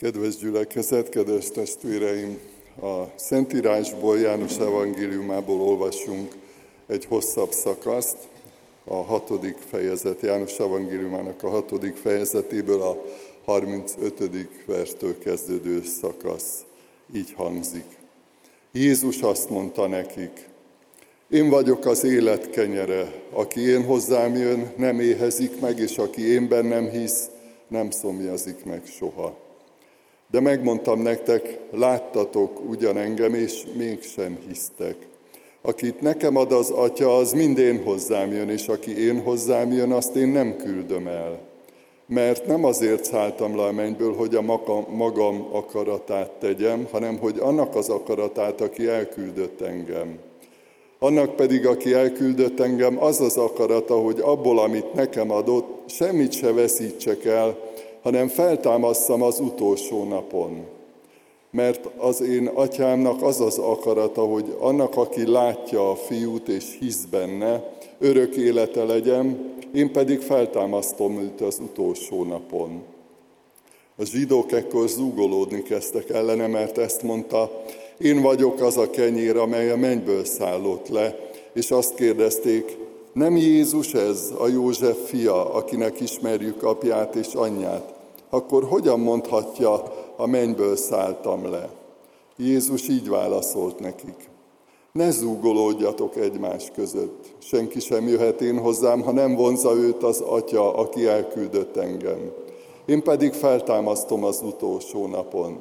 Kedves gyülekezet, kedves testvéreim! A Szentírásból, János evangéliumából olvasunk egy hosszabb szakaszt, a hatodik fejezet, János evangéliumának a hatodik fejezetéből a 35. verstől kezdődő szakasz így hangzik. Jézus azt mondta nekik, én vagyok az élet kenyere, aki én hozzám jön, nem éhezik meg, és aki én bennem hisz, nem szomjazik meg soha. De megmondtam nektek, láttatok ugyan engem, és mégsem hisztek. Akit nekem ad az atya, az mind én hozzám jön, és aki én hozzám jön, azt én nem küldöm el. Mert nem azért szálltam le a mennyből, hogy a magam akaratát tegyem, hanem hogy annak az akaratát, aki elküldött engem. Annak pedig, aki elküldött engem, az az akarata, hogy abból, amit nekem adott, semmit se veszítsek el, hanem feltámasztam az utolsó napon. Mert az én atyámnak az az akarata, hogy annak, aki látja a fiút és hisz benne, örök élete legyen, én pedig feltámasztom őt az utolsó napon. A zsidók ekkor zúgolódni kezdtek ellene, mert ezt mondta, én vagyok az a kenyér, amely a mennyből szállott le, és azt kérdezték, nem Jézus ez, a József fia, akinek ismerjük apját és anyját? Akkor hogyan mondhatja, a mennyből szálltam le? Jézus így válaszolt nekik. Ne zúgolódjatok egymás között. Senki sem jöhet én hozzám, ha nem vonza őt az atya, aki elküldött engem. Én pedig feltámasztom az utolsó napon.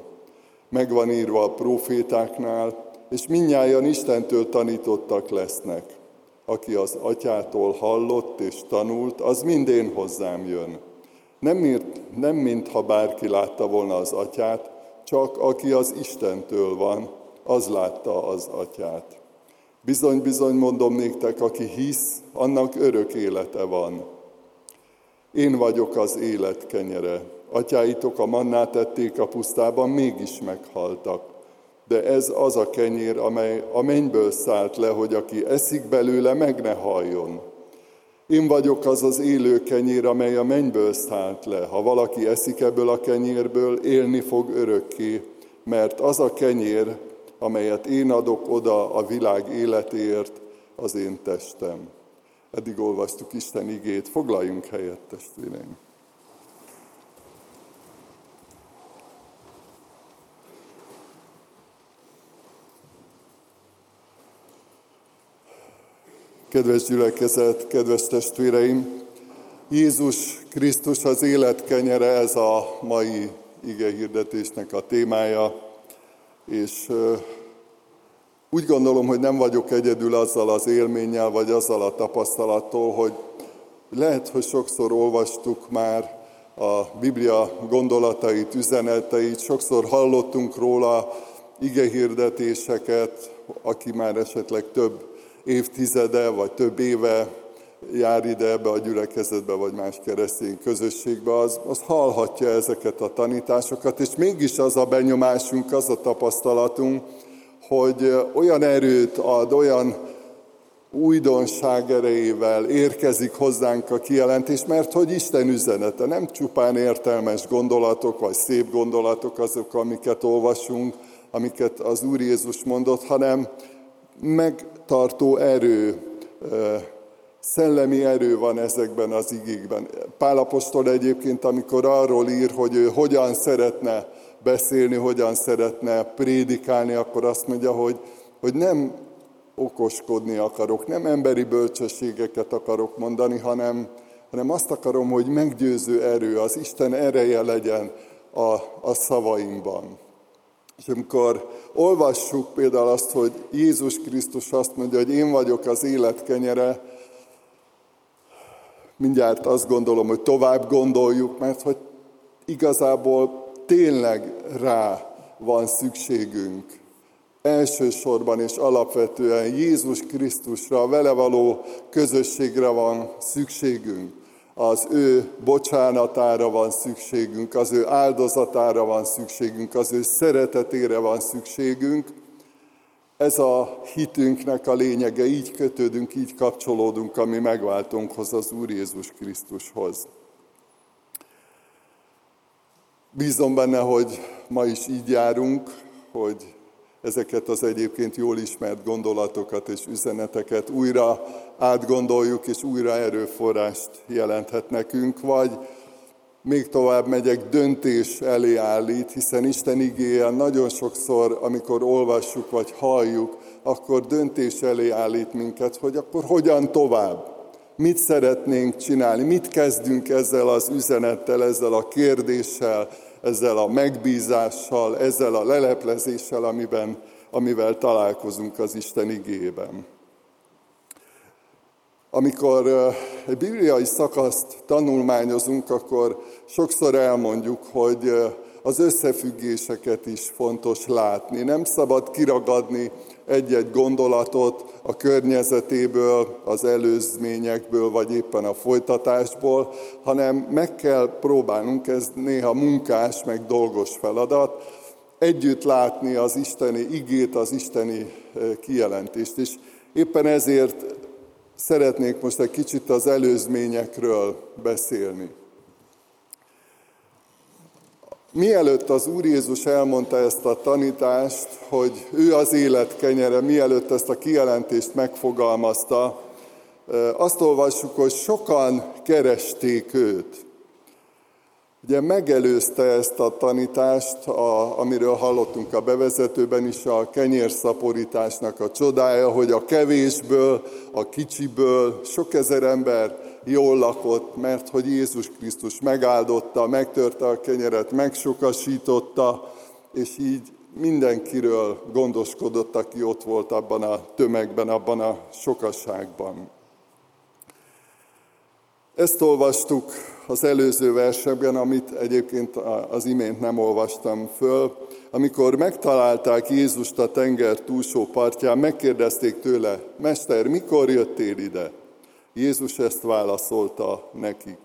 Megvan írva a profétáknál, és minnyáján Istentől tanítottak lesznek. Aki az atyától hallott és tanult, az mindén hozzám jön. Nem, mirt, nem mintha bárki látta volna az atyát, csak aki az Istentől van, az látta az atyát. Bizony, bizony mondom néktek, aki hisz, annak örök élete van. Én vagyok az élet kenyere. Atyáitok a mannát ették a pusztában, mégis meghaltak. De ez az a kenyér, amely a mennyből szállt le, hogy aki eszik belőle, meg ne halljon. Én vagyok az az élő kenyér, amely a mennyből szállt le. Ha valaki eszik ebből a kenyérből, élni fog örökké, mert az a kenyér, amelyet én adok oda a világ életéért, az én testem. Eddig olvastuk Isten igét, foglaljunk helyet, testvéreim! Kedves gyülekezet, kedves testvéreim! Jézus Krisztus az élet kenyere, ez a mai ige hirdetésnek a témája, és úgy gondolom, hogy nem vagyok egyedül azzal az élménnyel, vagy azzal a tapasztalattól, hogy lehet, hogy sokszor olvastuk már a Biblia gondolatait, üzeneteit, sokszor hallottunk róla igehirdetéseket, aki már esetleg több évtizede, vagy több éve jár ide ebbe a gyülekezetbe, vagy más keresztény közösségbe, az, az hallhatja ezeket a tanításokat, és mégis az a benyomásunk, az a tapasztalatunk, hogy olyan erőt ad, olyan újdonság erejével érkezik hozzánk a kijelentés, mert hogy Isten üzenete nem csupán értelmes gondolatok, vagy szép gondolatok azok, amiket olvasunk, amiket az Úr Jézus mondott, hanem megtartó erő, szellemi erő van ezekben az igékben. Pálapostól egyébként, amikor arról ír, hogy ő hogyan szeretne beszélni, hogyan szeretne prédikálni, akkor azt mondja, hogy, hogy nem okoskodni akarok, nem emberi bölcsességeket akarok mondani, hanem, hanem azt akarom, hogy meggyőző erő, az Isten ereje legyen a, a szavaimban. És amikor olvassuk például azt, hogy Jézus Krisztus azt mondja, hogy én vagyok az élet kenyere, mindjárt azt gondolom, hogy tovább gondoljuk, mert hogy igazából tényleg rá van szükségünk. Elsősorban és alapvetően Jézus Krisztusra, vele való közösségre van szükségünk az ő bocsánatára van szükségünk, az ő áldozatára van szükségünk, az ő szeretetére van szükségünk. Ez a hitünknek a lényege, így kötődünk, így kapcsolódunk a mi megváltónkhoz, az Úr Jézus Krisztushoz. Bízom benne, hogy ma is így járunk, hogy ezeket az egyébként jól ismert gondolatokat és üzeneteket újra átgondoljuk, és újra erőforrást jelenthet nekünk, vagy még tovább megyek, döntés elé állít, hiszen Isten igéje nagyon sokszor, amikor olvassuk vagy halljuk, akkor döntés elé állít minket, hogy akkor hogyan tovább, mit szeretnénk csinálni, mit kezdünk ezzel az üzenettel, ezzel a kérdéssel, ezzel a megbízással, ezzel a leleplezéssel, amiben, amivel találkozunk az Isten igében. Amikor egy bibliai szakaszt tanulmányozunk, akkor sokszor elmondjuk, hogy az összefüggéseket is fontos látni. Nem szabad kiragadni egy-egy gondolatot a környezetéből, az előzményekből, vagy éppen a folytatásból, hanem meg kell próbálnunk, ez néha munkás, meg dolgos feladat, együtt látni az isteni igét, az isteni kijelentést. És éppen ezért szeretnék most egy kicsit az előzményekről beszélni. Mielőtt az Úr Jézus elmondta ezt a tanítást, hogy ő az élet kenyere, mielőtt ezt a kijelentést megfogalmazta, azt olvassuk, hogy sokan keresték őt. Ugye megelőzte ezt a tanítást, a, amiről hallottunk a bevezetőben is, a kenyérszaporításnak a csodája, hogy a kevésből, a kicsiből sok ezer ember jól lakott, mert hogy Jézus Krisztus megáldotta, megtörte a kenyeret, megsokasította, és így mindenkiről gondoskodott, aki ott volt abban a tömegben, abban a sokasságban. Ezt olvastuk az előző versekben, amit egyébként az imént nem olvastam föl. Amikor megtalálták Jézust a tenger túlsó partján, megkérdezték tőle, Mester, mikor jöttél ide? Jézus ezt válaszolta nekik.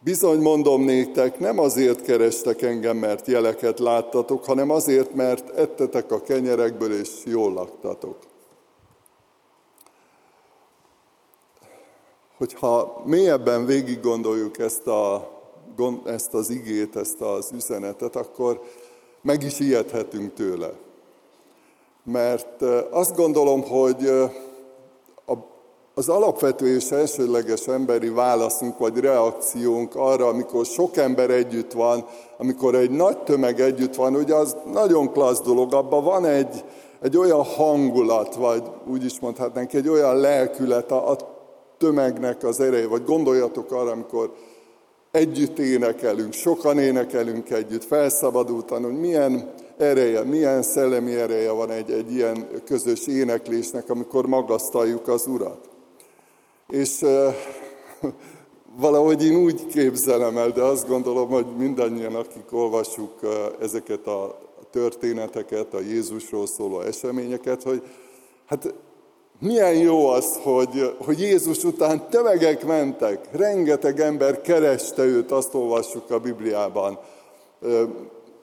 Bizony mondom néktek, nem azért kerestek engem, mert jeleket láttatok, hanem azért, mert ettetek a kenyerekből és jól laktatok. Hogyha mélyebben végig gondoljuk ezt, a, ezt az igét, ezt az üzenetet, akkor meg is ijedhetünk tőle. Mert azt gondolom, hogy az alapvető és elsődleges emberi válaszunk vagy reakciónk arra, amikor sok ember együtt van, amikor egy nagy tömeg együtt van, ugye az nagyon klassz dolog, abban van egy, egy olyan hangulat, vagy úgy is mondhatnánk, egy olyan lelkület a, a tömegnek az ereje, vagy gondoljatok arra, amikor együtt énekelünk, sokan énekelünk együtt, felszabadultan, hogy milyen ereje, milyen szellemi ereje van egy, egy ilyen közös éneklésnek, amikor magasztaljuk az Urat. És valahogy én úgy képzelem el, de azt gondolom, hogy mindannyian, akik olvassuk ezeket a történeteket, a Jézusról szóló eseményeket, hogy hát milyen jó az, hogy, hogy Jézus után tömegek mentek, rengeteg ember kereste őt, azt olvassuk a Bibliában.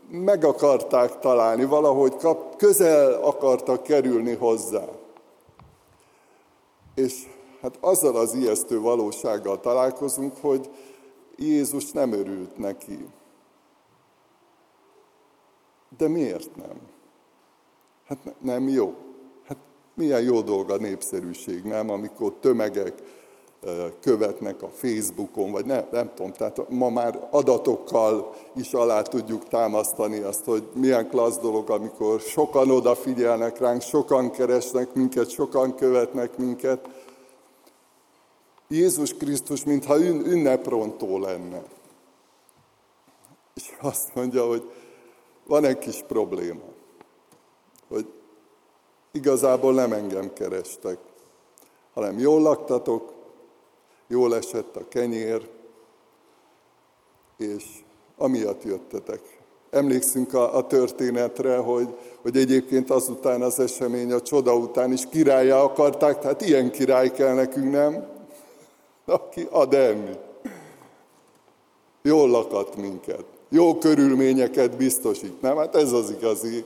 Meg akarták találni, valahogy kap, közel akartak kerülni hozzá. És Hát azzal az ijesztő valósággal találkozunk, hogy Jézus nem örült neki. De miért nem? Hát nem jó. Hát milyen jó dolga a népszerűség, nem? Amikor tömegek követnek a Facebookon, vagy nem, nem tudom, tehát ma már adatokkal is alá tudjuk támasztani azt, hogy milyen klassz dolog, amikor sokan odafigyelnek ránk, sokan keresnek minket, sokan követnek minket, Jézus Krisztus, mintha ünneprontó lenne. És azt mondja, hogy van egy kis probléma, hogy igazából nem engem kerestek, hanem jól laktatok, jól esett a kenyér, és amiatt jöttetek. Emlékszünk a, a történetre, hogy, hogy egyébként azután az esemény, a csoda után is királyá akarták, tehát ilyen király kell nekünk, nem? Aki ad enni. Jól lakat minket. Jó körülményeket biztosít. Nem? Hát ez az igazi.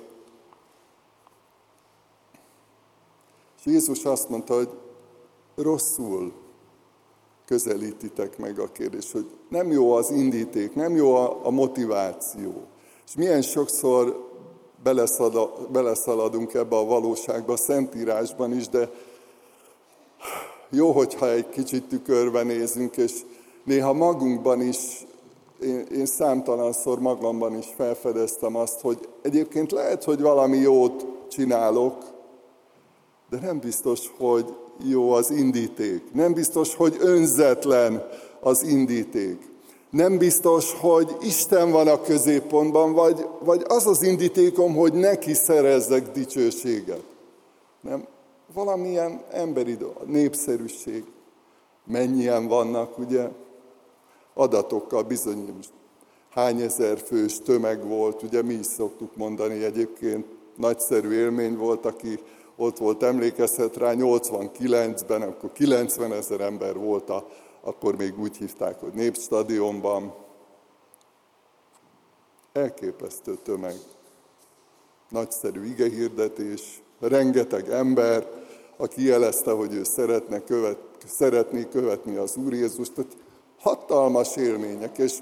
És Jézus azt mondta, hogy rosszul közelítitek meg a kérdés, hogy nem jó az indíték, nem jó a, a motiváció. És milyen sokszor beleszaladunk ebbe a valóságba, a Szentírásban is, de jó, hogyha egy kicsit tükörbe nézünk, és néha magunkban is, én, én számtalanszor magamban is felfedeztem azt, hogy egyébként lehet, hogy valami jót csinálok, de nem biztos, hogy jó az indíték. Nem biztos, hogy önzetlen az indíték. Nem biztos, hogy Isten van a középpontban, vagy, vagy az az indítékom, hogy neki szerezzek dicsőséget. Nem, valamilyen emberi népszerűség. Mennyien vannak, ugye, adatokkal bizonyos. Hány ezer fős tömeg volt, ugye mi is szoktuk mondani egyébként, nagyszerű élmény volt, aki ott volt, emlékezhet rá, 89-ben, akkor 90 ezer ember volt, a, akkor még úgy hívták, hogy Népstadionban. Elképesztő tömeg. Nagyszerű igehirdetés, rengeteg ember, aki jelezte, hogy ő szeretne követ, szeretné követni az Úr Jézust. Tehát hatalmas élmények, és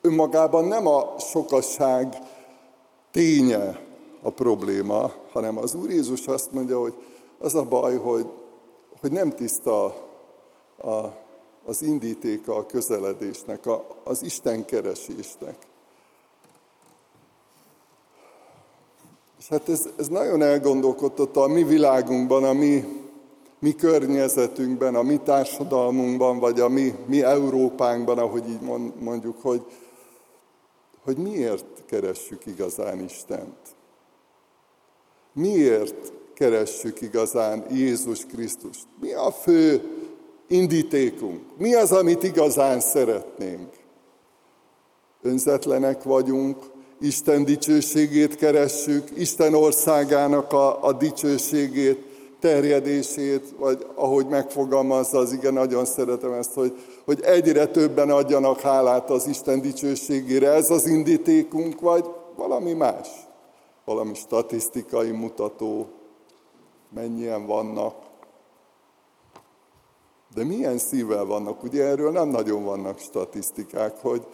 önmagában nem a sokasság ténye a probléma, hanem az Úr Jézus azt mondja, hogy az a baj, hogy, hogy nem tiszta a, az indítéka a közeledésnek, a, az Isten keresésnek. És hát ez, ez nagyon elgondolkodtatta a mi világunkban, a mi, mi környezetünkben, a mi társadalmunkban, vagy a mi, mi Európánkban, ahogy így mondjuk, hogy, hogy miért keressük igazán Istent. Miért keressük igazán Jézus Krisztust? Mi a fő indítékunk? Mi az, amit igazán szeretnénk? Önzetlenek vagyunk, Isten dicsőségét keressük, Isten országának a, a dicsőségét, terjedését, vagy ahogy megfogalmazza az igen, nagyon szeretem ezt, hogy, hogy egyre többen adjanak hálát az Isten dicsőségére. Ez az indítékunk, vagy valami más? Valami statisztikai mutató, mennyien vannak. De milyen szívvel vannak? Ugye erről nem nagyon vannak statisztikák, hogy,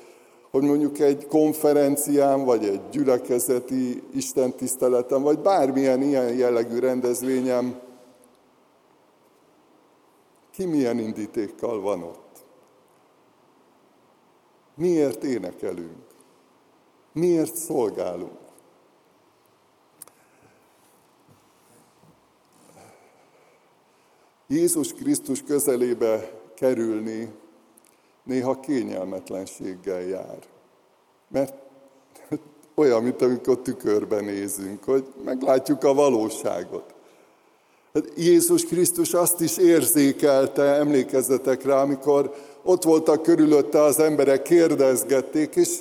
hogy mondjuk egy konferencián, vagy egy gyülekezeti istentiszteleten, vagy bármilyen ilyen jellegű rendezvényem, ki milyen indítékkal van ott? Miért énekelünk? Miért szolgálunk? Jézus Krisztus közelébe kerülni néha kényelmetlenséggel jár. Mert olyan, mint amikor tükörben nézünk, hogy meglátjuk a valóságot. Hát Jézus Krisztus azt is érzékelte, emlékezzetek rá, amikor ott voltak körülötte az emberek, kérdezgették, és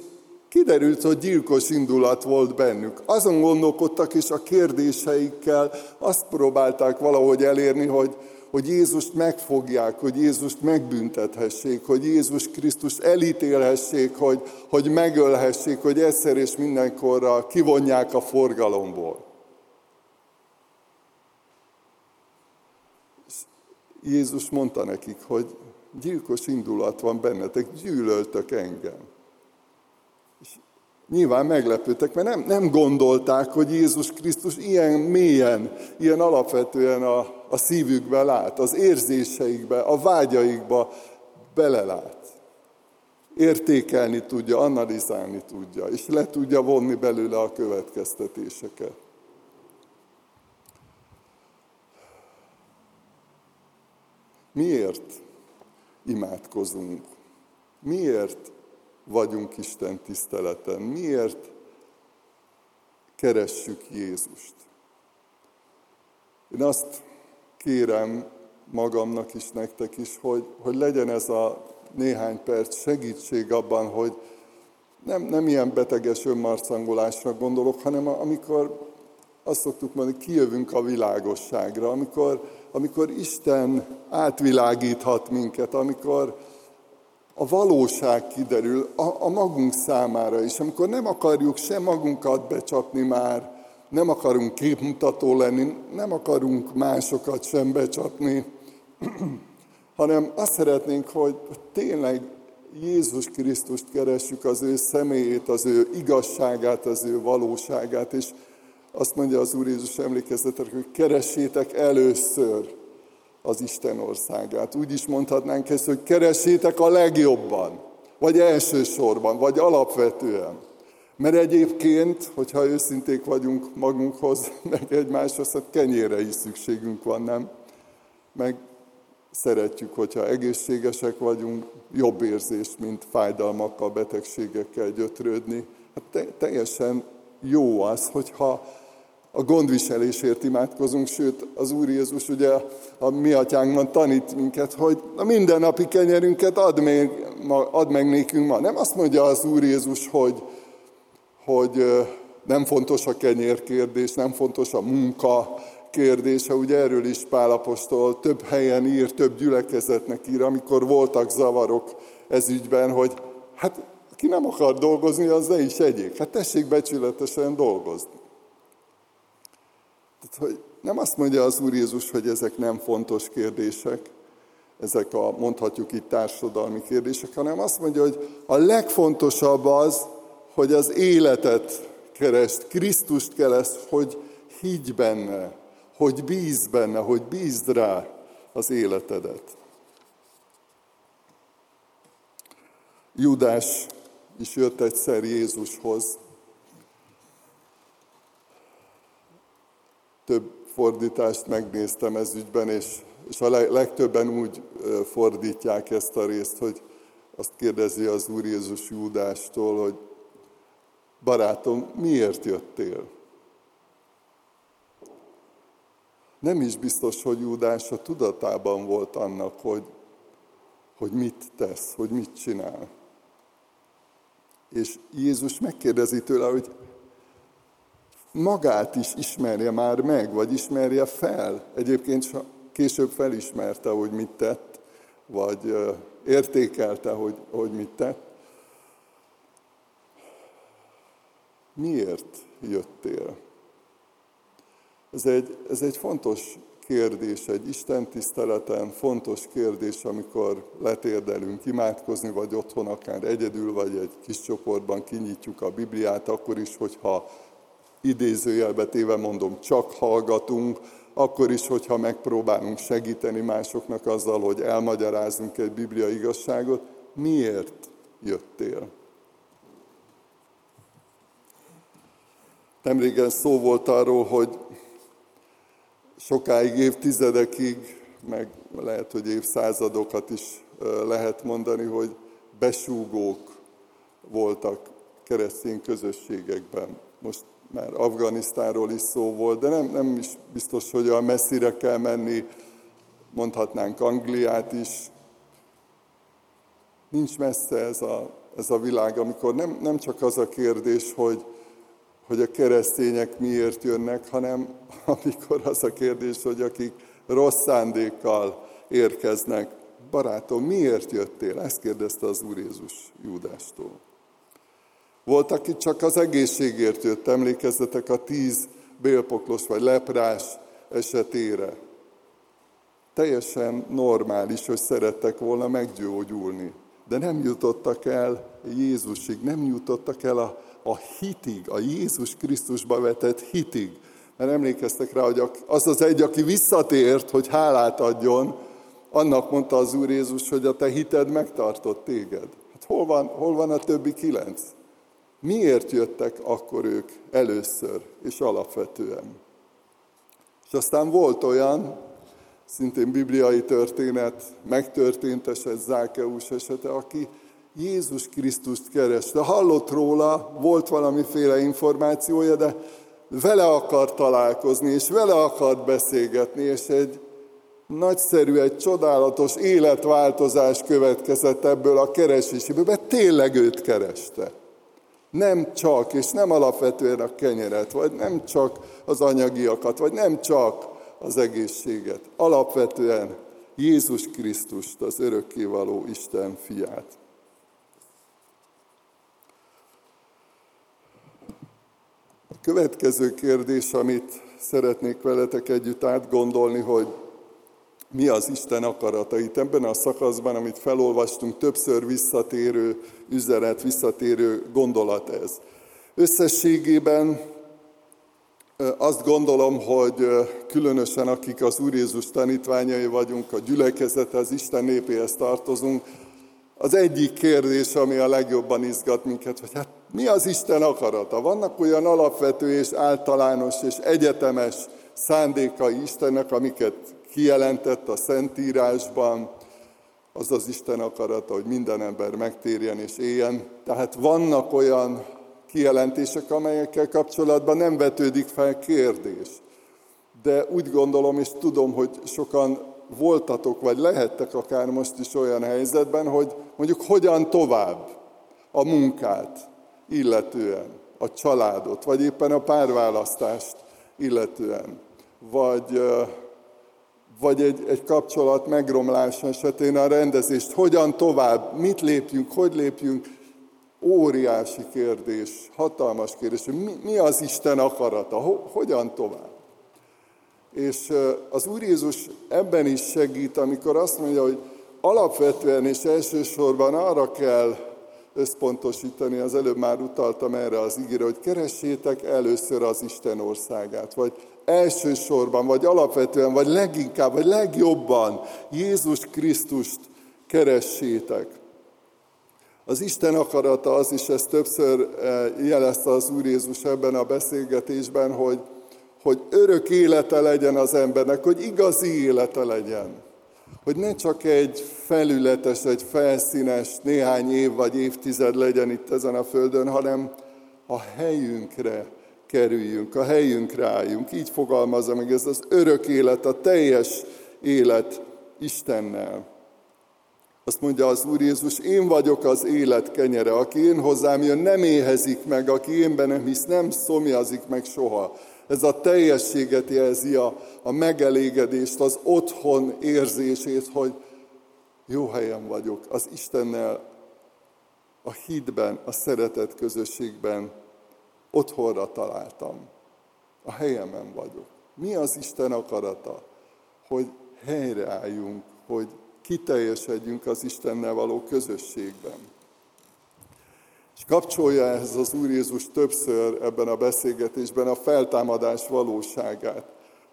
kiderült, hogy gyilkos indulat volt bennük. Azon gondolkodtak, és a kérdéseikkel azt próbálták valahogy elérni, hogy hogy Jézust megfogják, hogy Jézust megbüntethessék, hogy Jézus Krisztus elítélhessék, hogy, hogy megölhessék, hogy egyszer és mindenkorra kivonják a forgalomból. Jézus mondta nekik, hogy gyilkos indulat van bennetek, gyűlöltök engem. Nyilván meglepődtek, mert nem, nem gondolták, hogy Jézus Krisztus ilyen mélyen, ilyen alapvetően a, a szívükbe lát, az érzéseikbe, a vágyaikba belelát. Értékelni tudja, analizálni tudja, és le tudja vonni belőle a következtetéseket. Miért imádkozunk? Miért vagyunk Isten tiszteleten? Miért keressük Jézust? Én azt kérem magamnak is, nektek is, hogy, hogy legyen ez a néhány perc segítség abban, hogy nem, nem ilyen beteges önmarcangolásra gondolok, hanem amikor azt szoktuk mondani, kijövünk a világosságra, amikor, amikor Isten átvilágíthat minket, amikor, a valóság kiderül a, a magunk számára is, amikor nem akarjuk sem magunkat becsapni már, nem akarunk képmutató lenni, nem akarunk másokat sem becsapni, hanem azt szeretnénk, hogy tényleg Jézus Krisztust keressük, az ő személyét, az ő igazságát, az ő valóságát, és azt mondja az Úr Jézus emlékezzetek, hogy keressétek először az Isten országát. Úgy is mondhatnánk ezt, hogy keressétek a legjobban, vagy elsősorban, vagy alapvetően. Mert egyébként, hogyha őszinték vagyunk magunkhoz, meg egymáshoz, hát kenyére is szükségünk van, nem? Meg szeretjük, hogyha egészségesek vagyunk, jobb érzést, mint fájdalmakkal, betegségekkel gyötrődni. Hát te, teljesen jó az, hogyha a gondviselésért imádkozunk, sőt az Úr Jézus ugye a mi atyánkban tanít minket, hogy a mindennapi kenyerünket add meg, add meg nékünk ma. Nem azt mondja az Úr Jézus, hogy, hogy nem fontos a kenyérkérdés, nem fontos a munka kérdése, ugye erről is Pálapostól több helyen ír, több gyülekezetnek ír, amikor voltak zavarok ez ügyben, hogy hát ki nem akar dolgozni, az ne is egyik. Hát tessék becsületesen dolgozni. Tehát, hogy nem azt mondja az Úr Jézus, hogy ezek nem fontos kérdések, ezek a, mondhatjuk itt társadalmi kérdések, hanem azt mondja, hogy a legfontosabb az, hogy az életet keresd, Krisztust keresd, hogy higgy benne, hogy bíz benne, hogy bízd rá az életedet. Judás is jött egyszer Jézushoz. Több fordítást megnéztem ez ügyben, és, és a legtöbben úgy fordítják ezt a részt, hogy azt kérdezi az Úr Jézus Júdástól, hogy barátom, miért jöttél? Nem is biztos, hogy Júdás a tudatában volt annak, hogy, hogy mit tesz, hogy mit csinál. És Jézus megkérdezi tőle, hogy magát is ismerje már meg, vagy ismerje fel. Egyébként később felismerte, hogy mit tett, vagy értékelte, hogy, hogy mit tett. Miért jöttél? Ez egy, ez egy fontos kérdés, egy Isten tiszteleten fontos kérdés, amikor letérdelünk imádkozni, vagy otthon akár egyedül, vagy egy kis csoportban kinyitjuk a Bibliát, akkor is, hogyha idézőjelbe téve mondom, csak hallgatunk, akkor is, hogyha megpróbálunk segíteni másoknak azzal, hogy elmagyarázunk egy biblia igazságot, miért jöttél? Nemrégen szó volt arról, hogy sokáig, évtizedekig, meg lehet, hogy évszázadokat is lehet mondani, hogy besúgók voltak keresztény közösségekben. Most már Afganisztánról is szó volt, de nem, nem is biztos, hogy olyan messzire kell menni, mondhatnánk Angliát is. Nincs messze ez a, ez a világ, amikor nem, nem csak az a kérdés, hogy hogy a keresztények miért jönnek, hanem amikor az a kérdés, hogy akik rossz szándékkal érkeznek, barátom, miért jöttél? Ezt kérdezte az Úr Jézus Júdástól. Volt, aki csak az egészségért jött, emlékezzetek a tíz bélpoklos vagy leprás esetére. Teljesen normális, hogy szerettek volna meggyógyulni, de nem jutottak el Jézusig, nem jutottak el a a hitig, a Jézus Krisztusba vetett hitig. Mert emlékeztek rá, hogy az az egy, aki visszatért, hogy hálát adjon, annak mondta az Úr Jézus, hogy a te hited megtartott téged. Hát hol van, hol van a többi kilenc? Miért jöttek akkor ők először és alapvetően? És aztán volt olyan, szintén bibliai történet, megtörtént eset, Zákeus esete, aki Jézus Krisztust kereste. Hallott róla, volt valamiféle információja, de vele akart találkozni, és vele akart beszélgetni, és egy nagyszerű, egy csodálatos életváltozás következett ebből a kereséséből, mert tényleg őt kereste. Nem csak, és nem alapvetően a kenyeret, vagy nem csak az anyagiakat, vagy nem csak az egészséget. Alapvetően Jézus Krisztust, az örökkévaló Isten fiát. Következő kérdés, amit szeretnék veletek együtt átgondolni, hogy mi az Isten akarata. Itt ebben a szakaszban, amit felolvastunk, többször visszatérő üzenet, visszatérő gondolat ez. Összességében azt gondolom, hogy különösen akik az Úr Jézus tanítványai vagyunk, a gyülekezete, az Isten népéhez tartozunk, az egyik kérdés, ami a legjobban izgat minket, hogy hát mi az Isten akarata? Vannak olyan alapvető és általános és egyetemes szándékai Istennek, amiket kijelentett a Szentírásban, az az Isten akarata, hogy minden ember megtérjen és éljen. Tehát vannak olyan kijelentések, amelyekkel kapcsolatban nem vetődik fel kérdés. De úgy gondolom és tudom, hogy sokan voltatok, vagy lehettek akár most is olyan helyzetben, hogy mondjuk hogyan tovább a munkát illetően, a családot, vagy éppen a párválasztást illetően, vagy, vagy egy, egy kapcsolat megromlása esetén a rendezést, hogyan tovább, mit lépjünk, hogy lépjünk, óriási kérdés, hatalmas kérdés, hogy mi, mi az Isten akarata, hogyan tovább. És az Úr Jézus ebben is segít, amikor azt mondja, hogy alapvetően és elsősorban arra kell összpontosítani, az előbb már utaltam erre az ígére, hogy keressétek először az Isten országát, vagy elsősorban, vagy alapvetően, vagy leginkább, vagy legjobban Jézus Krisztust keressétek. Az Isten akarata az is, ezt többször eh, jelezte az Úr Jézus ebben a beszélgetésben, hogy, hogy örök élete legyen az embernek, hogy igazi élete legyen. Hogy ne csak egy felületes, egy felszínes néhány év vagy évtized legyen itt ezen a földön, hanem a helyünkre kerüljünk, a helyünkre álljunk. Így fogalmazza meg ez az örök élet, a teljes élet Istennel. Azt mondja az Úr Jézus, én vagyok az élet kenyere, aki én hozzám jön, nem éhezik meg, aki én bennem hisz, nem szomjazik meg soha. Ez a teljességet jelzi, a, a megelégedést, az otthon érzését, hogy jó helyen vagyok, az Istennel, a hitben, a szeretet közösségben otthonra találtam. A helyemen vagyok. Mi az Isten akarata? Hogy helyreálljunk, hogy kiteljesedjünk az Istennel való közösségben. És kapcsolja ehhez az Úr Jézus többször ebben a beszélgetésben a feltámadás valóságát.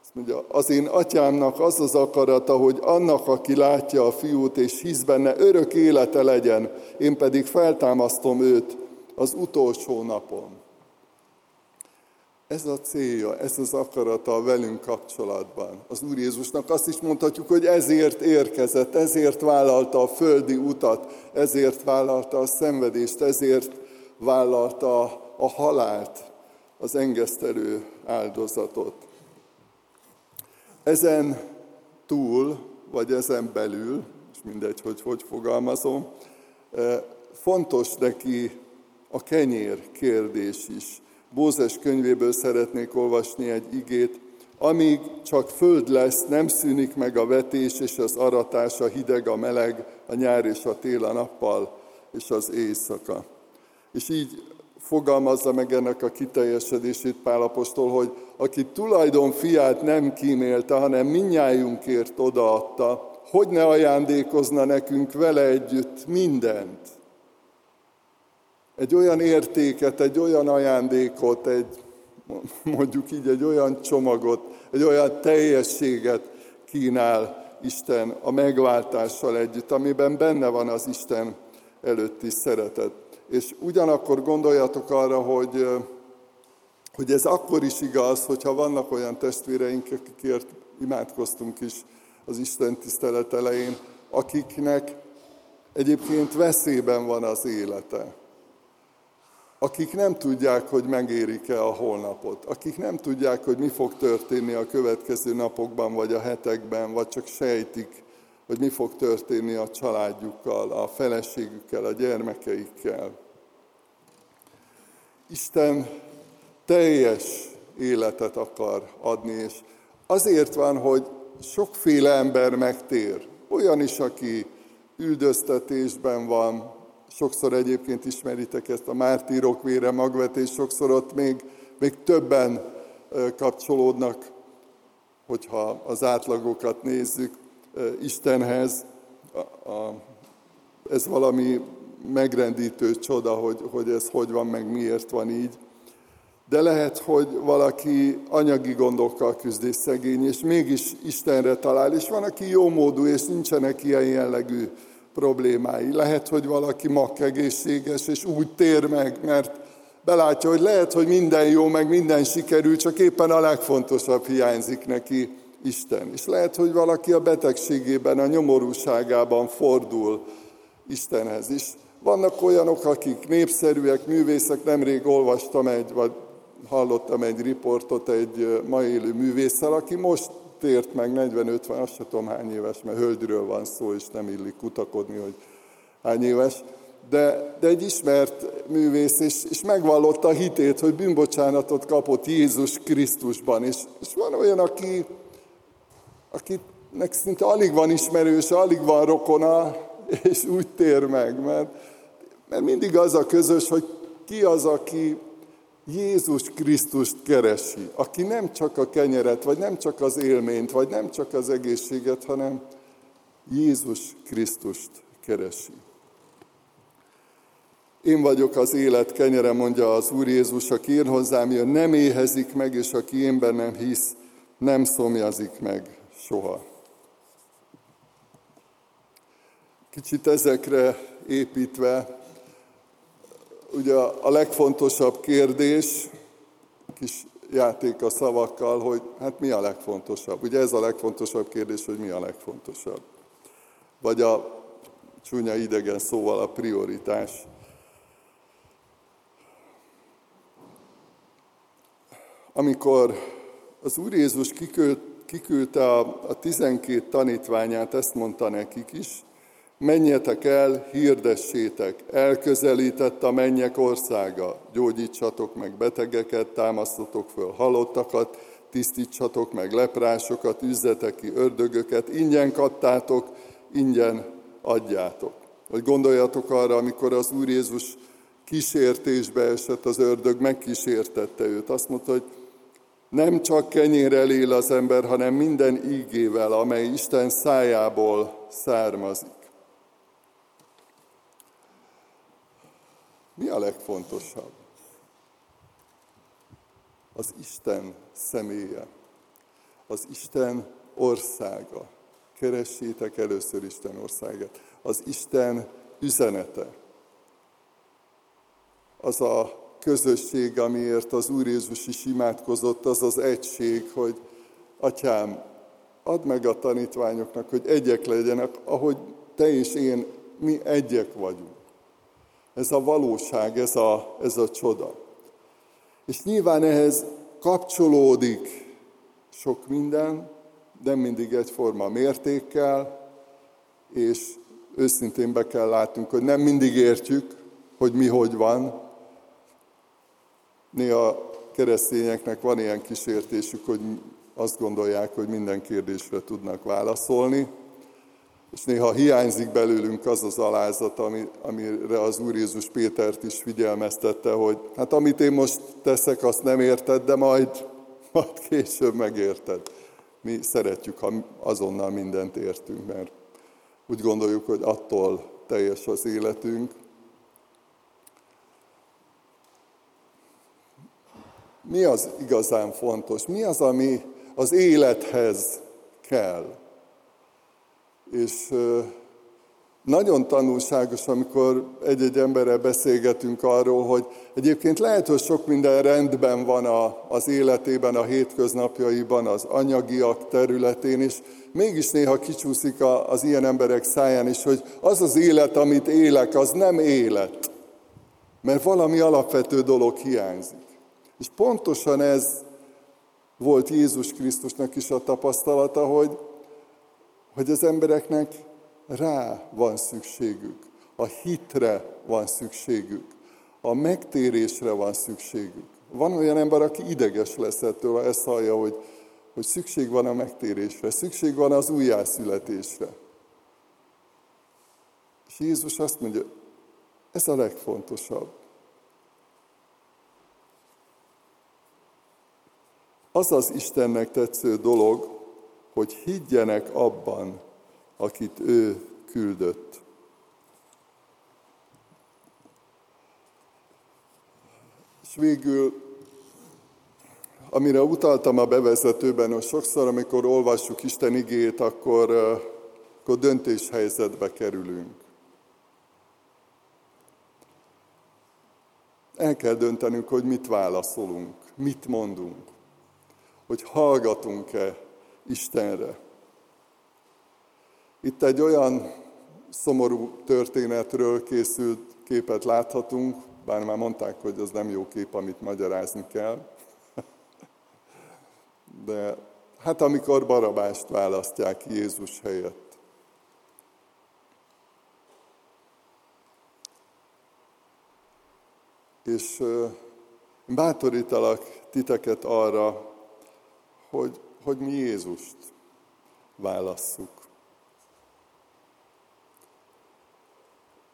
Azt mondja, az én atyámnak az az akarata, hogy annak, aki látja a fiút és hisz benne, örök élete legyen, én pedig feltámasztom őt az utolsó napon. Ez a célja, ez az akarata a velünk kapcsolatban. Az Úr Jézusnak azt is mondhatjuk, hogy ezért érkezett, ezért vállalta a földi utat, ezért vállalta a szenvedést, ezért vállalta a halált, az engesztelő áldozatot. Ezen túl, vagy ezen belül, és mindegy, hogy hogy fogalmazom, eh, fontos neki a kenyér kérdés is. Mózes könyvéből szeretnék olvasni egy igét, amíg csak föld lesz, nem szűnik meg a vetés és az aratás, a hideg, a meleg, a nyár és a tél a nappal és az éjszaka. És így fogalmazza meg ennek a kiteljesedését Pálapostól, hogy aki tulajdon fiát nem kímélte, hanem minnyájunkért odaadta, hogy ne ajándékozna nekünk vele együtt mindent egy olyan értéket, egy olyan ajándékot, egy, mondjuk így egy olyan csomagot, egy olyan teljességet kínál Isten a megváltással együtt, amiben benne van az Isten előtti szeretet. És ugyanakkor gondoljatok arra, hogy, hogy ez akkor is igaz, hogyha vannak olyan testvéreink, akikért imádkoztunk is az Isten tisztelet elején, akiknek egyébként veszélyben van az élete akik nem tudják, hogy megérik-e a holnapot, akik nem tudják, hogy mi fog történni a következő napokban, vagy a hetekben, vagy csak sejtik, hogy mi fog történni a családjukkal, a feleségükkel, a gyermekeikkel. Isten teljes életet akar adni, és azért van, hogy sokféle ember megtér. Olyan is, aki üldöztetésben van, sokszor egyébként ismeritek ezt a mártírok vére magvetés, sokszor ott még, még többen kapcsolódnak, hogyha az átlagokat nézzük. Istenhez. A, a, ez valami megrendítő csoda, hogy, hogy ez hogy van, meg miért van így. De lehet, hogy valaki anyagi gondokkal küzd és szegény, és mégis Istenre talál, és van, aki jó módú, és nincsenek ilyen jellegű problémái. Lehet, hogy valaki egészséges, és úgy tér meg, mert belátja, hogy lehet, hogy minden jó, meg minden sikerül, csak éppen a legfontosabb hiányzik neki Isten. És lehet, hogy valaki a betegségében, a nyomorúságában fordul Istenhez is. Vannak olyanok, akik népszerűek, művészek, nemrég olvastam egy, vagy hallottam egy riportot egy ma élő művésszel, aki most tért meg 40-50, azt sem tudom hány éves, mert hölgyről van szó, és nem illik kutakodni, hogy hány éves, de, de egy ismert művész, és, és megvallotta a hitét, hogy bűnbocsánatot kapott Jézus Krisztusban. És, és van olyan, aki, akinek szinte alig van ismerőse, alig van rokona, és úgy tér meg, mert, mert mindig az a közös, hogy ki az, aki Jézus Krisztust keresi, aki nem csak a kenyeret, vagy nem csak az élményt, vagy nem csak az egészséget, hanem Jézus Krisztust keresi. Én vagyok az élet kenyere, mondja az Úr Jézus, aki én hozzám jön, nem éhezik meg, és aki én bennem hisz, nem szomjazik meg soha. Kicsit ezekre építve ugye a legfontosabb kérdés, kis játék a szavakkal, hogy hát mi a legfontosabb. Ugye ez a legfontosabb kérdés, hogy mi a legfontosabb. Vagy a csúnya idegen szóval a prioritás. Amikor az Úr Jézus kiküldte a, a tizenkét tanítványát, ezt mondta nekik is, menjetek el, hirdessétek, elközelített a mennyek országa, gyógyítsatok meg betegeket, támasztatok föl halottakat, tisztítsatok meg leprásokat, üzzetek ki ördögöket, ingyen kaptátok, ingyen adjátok. Vagy gondoljatok arra, amikor az Úr Jézus kísértésbe esett, az ördög megkísértette őt. Azt mondta, hogy nem csak kenyérrel él az ember, hanem minden ígével, amely Isten szájából származik. Mi a legfontosabb? Az Isten személye, az Isten országa. Keressétek először Isten országát. Az Isten üzenete. Az a közösség, amiért az Úr Jézus is imádkozott, az az egység, hogy Atyám, add meg a tanítványoknak, hogy egyek legyenek, ahogy te és én, mi egyek vagyunk. Ez a valóság, ez a, ez a csoda. És nyilván ehhez kapcsolódik sok minden, nem mindig egyforma mértékkel, és őszintén be kell látnunk, hogy nem mindig értjük, hogy mi hogy van. Néha keresztényeknek van ilyen kísértésük, hogy azt gondolják, hogy minden kérdésre tudnak válaszolni, és néha hiányzik belőlünk az az alázat, ami, amire az Úr Jézus Pétert is figyelmeztette, hogy hát amit én most teszek, azt nem érted, de majd, majd később megérted. Mi szeretjük, ha azonnal mindent értünk, mert úgy gondoljuk, hogy attól teljes az életünk. Mi az igazán fontos? Mi az, ami az élethez kell? És nagyon tanulságos, amikor egy-egy emberrel beszélgetünk arról, hogy egyébként lehet, hogy sok minden rendben van a, az életében, a hétköznapjaiban, az anyagiak területén, és mégis néha kicsúszik a, az ilyen emberek száján is, hogy az az élet, amit élek, az nem élet. Mert valami alapvető dolog hiányzik. És pontosan ez volt Jézus Krisztusnak is a tapasztalata, hogy hogy az embereknek rá van szükségük, a hitre van szükségük, a megtérésre van szükségük. Van olyan ember, aki ideges lesz ettől, ha ezt hallja, hogy, hogy szükség van a megtérésre, szükség van az újjászületésre. És Jézus azt mondja, ez a legfontosabb. Az az Istennek tetsző dolog, hogy higgyenek abban, akit ő küldött. És végül, amire utaltam a bevezetőben, hogy sokszor, amikor olvassuk Isten igét, akkor, akkor döntéshelyzetbe kerülünk. El kell döntenünk, hogy mit válaszolunk, mit mondunk, hogy hallgatunk-e Istenre. Itt egy olyan szomorú történetről készült képet láthatunk, bár már mondták, hogy az nem jó kép, amit magyarázni kell. De hát amikor Barabást választják Jézus helyett. És bátorítalak titeket arra, hogy, hogy mi Jézust válasszuk.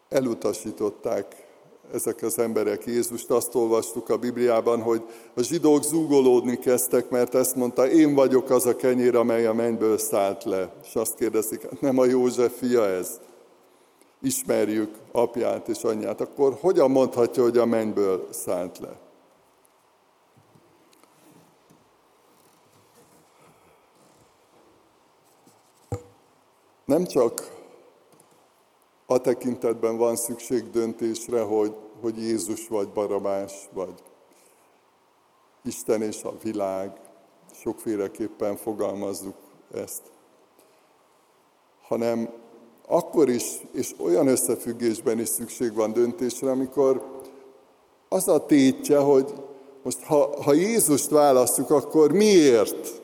Elutasították ezek az emberek Jézust. Azt olvastuk a Bibliában, hogy a zsidók zúgolódni kezdtek, mert ezt mondta, én vagyok az a kenyér, amely a mennyből szállt le. És azt kérdezik, hát nem a József fia ez? Ismerjük apját és anyját. Akkor hogyan mondhatja, hogy a mennyből szállt le? Nem csak a tekintetben van szükség döntésre, hogy, hogy Jézus vagy Barabás, vagy Isten és a világ, sokféleképpen fogalmazzuk ezt, hanem akkor is, és olyan összefüggésben is szükség van döntésre, amikor az a tétje, hogy most ha, ha Jézust választjuk, akkor miért?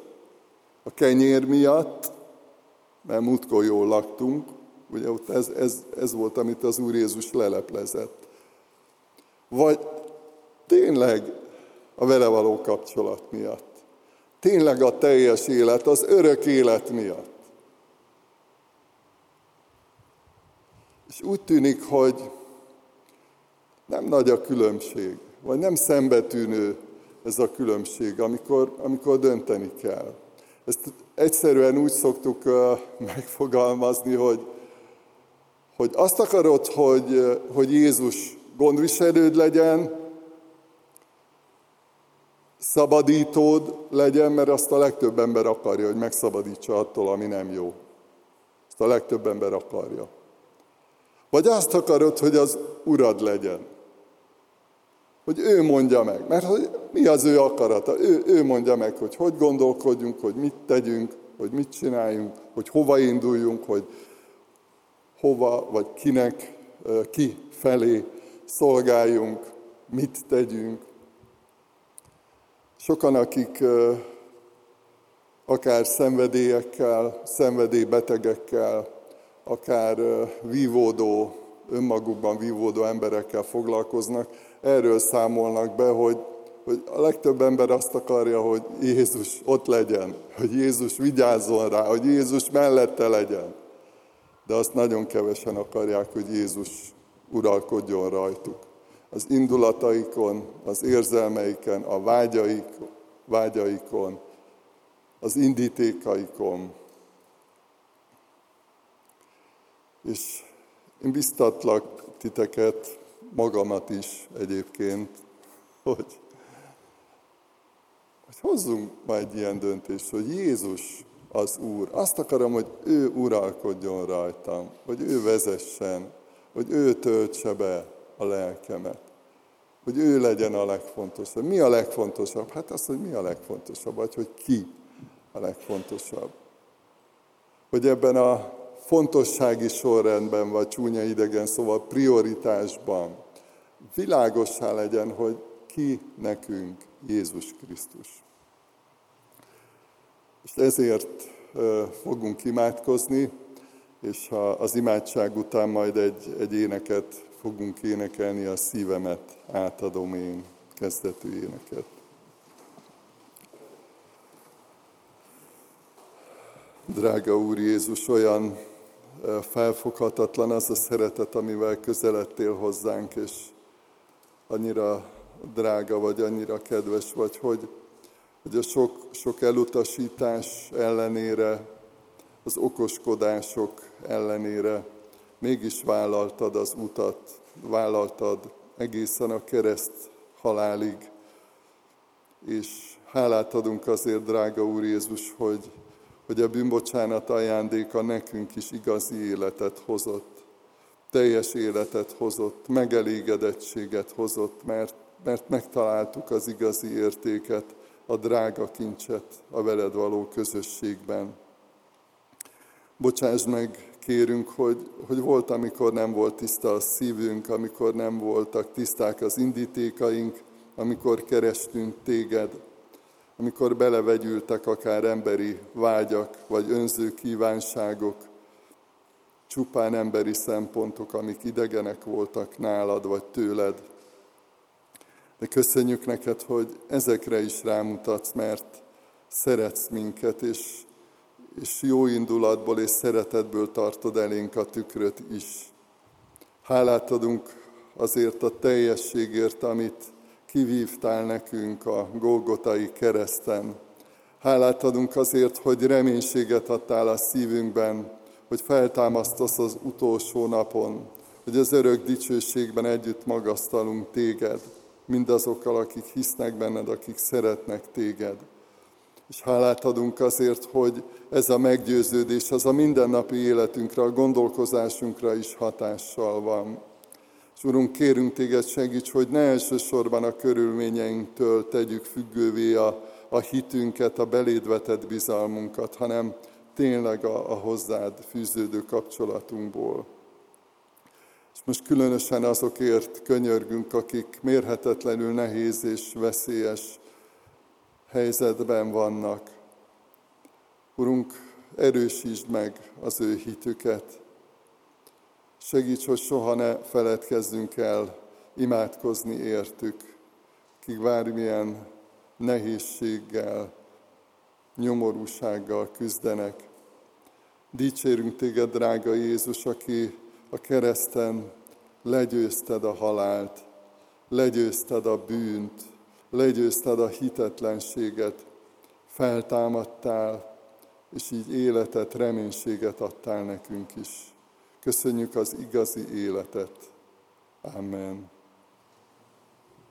A kenyér miatt, mert múltkor jól laktunk, Ugye ott ez, ez, ez volt, amit az Úr Jézus leleplezett. Vagy tényleg a vele való kapcsolat miatt. Tényleg a teljes élet, az örök élet miatt. És úgy tűnik, hogy nem nagy a különbség, vagy nem szembetűnő ez a különbség, amikor, amikor dönteni kell. Ezt egyszerűen úgy szoktuk megfogalmazni, hogy hogy azt akarod, hogy, hogy Jézus gondviselőd legyen, szabadítód legyen, mert azt a legtöbb ember akarja, hogy megszabadítsa attól, ami nem jó. Ezt a legtöbb ember akarja. Vagy azt akarod, hogy az urad legyen. Hogy ő mondja meg. Mert hogy mi az ő akarata? Ő, ő mondja meg, hogy hogy gondolkodjunk, hogy mit tegyünk, hogy mit csináljunk, hogy hova induljunk, hogy hova vagy kinek, ki felé szolgáljunk, mit tegyünk. Sokan, akik akár szenvedélyekkel, szenvedélybetegekkel, akár vívódó, önmagukban vívódó emberekkel foglalkoznak, erről számolnak be, hogy, hogy a legtöbb ember azt akarja, hogy Jézus ott legyen, hogy Jézus vigyázzon rá, hogy Jézus mellette legyen de azt nagyon kevesen akarják, hogy Jézus uralkodjon rajtuk. Az indulataikon, az érzelmeiken, a vágyaik, vágyaikon, az indítékaikon. És én biztatlak titeket, magamat is egyébként, hogy, hogy hozzunk majd egy ilyen döntést, hogy Jézus az Úr. Azt akarom, hogy ő uralkodjon rajtam, hogy ő vezessen, hogy ő töltse be a lelkemet, hogy ő legyen a legfontosabb. Mi a legfontosabb? Hát az, hogy mi a legfontosabb, vagy hogy ki a legfontosabb. Hogy ebben a fontossági sorrendben, vagy csúnya idegen, szóval prioritásban világossá legyen, hogy ki nekünk Jézus Krisztus. És ezért fogunk imádkozni, és ha az imádság után majd egy, egy éneket fogunk énekelni, a szívemet átadom én kezdetű éneket. Drága Úr Jézus, olyan felfoghatatlan az a szeretet, amivel közeledtél hozzánk, és annyira drága vagy, annyira kedves vagy, hogy hogy a sok, sok elutasítás ellenére az okoskodások ellenére mégis vállaltad az utat, vállaltad egészen a kereszt halálig, és hálát adunk azért, drága Úr Jézus, hogy, hogy a bűnbocsánat ajándéka nekünk is igazi életet hozott, teljes életet hozott, megelégedettséget hozott, mert, mert megtaláltuk az igazi értéket, a drága kincset a veled való közösségben. Bocsáss meg, kérünk, hogy, hogy volt, amikor nem volt tiszta a szívünk, amikor nem voltak tiszták az indítékaink, amikor kerestünk téged, amikor belevegyültek akár emberi vágyak, vagy önző kívánságok, csupán emberi szempontok, amik idegenek voltak nálad, vagy tőled. De köszönjük neked, hogy ezekre is rámutatsz, mert szeretsz minket, és, és jó indulatból és szeretetből tartod elénk a tükröt is. Hálát adunk azért a teljességért, amit kivívtál nekünk a Golgotai kereszten. Hálát adunk azért, hogy reménységet adtál a szívünkben, hogy feltámasztasz az utolsó napon, hogy az örök dicsőségben együtt magasztalunk téged, mindazokkal, akik hisznek benned, akik szeretnek téged. És hálát adunk azért, hogy ez a meggyőződés az a mindennapi életünkre, a gondolkozásunkra is hatással van. És Urunk, kérünk téged segíts, hogy ne elsősorban a körülményeinktől tegyük függővé a, a hitünket, a belédvetett bizalmunkat, hanem tényleg a, a hozzád fűződő kapcsolatunkból. És most különösen azokért könyörgünk, akik mérhetetlenül nehéz és veszélyes helyzetben vannak. Urunk, erősítsd meg az ő hitüket, Segíts, hogy soha ne feledkezzünk el imádkozni értük, kik bármilyen nehézséggel, nyomorúsággal küzdenek. Dicsérünk téged, drága Jézus, aki a kereszten legyőzted a halált, legyőzted a bűnt, legyőzted a hitetlenséget, feltámadtál, és így életet, reménységet adtál nekünk is. Köszönjük az igazi életet. Amen.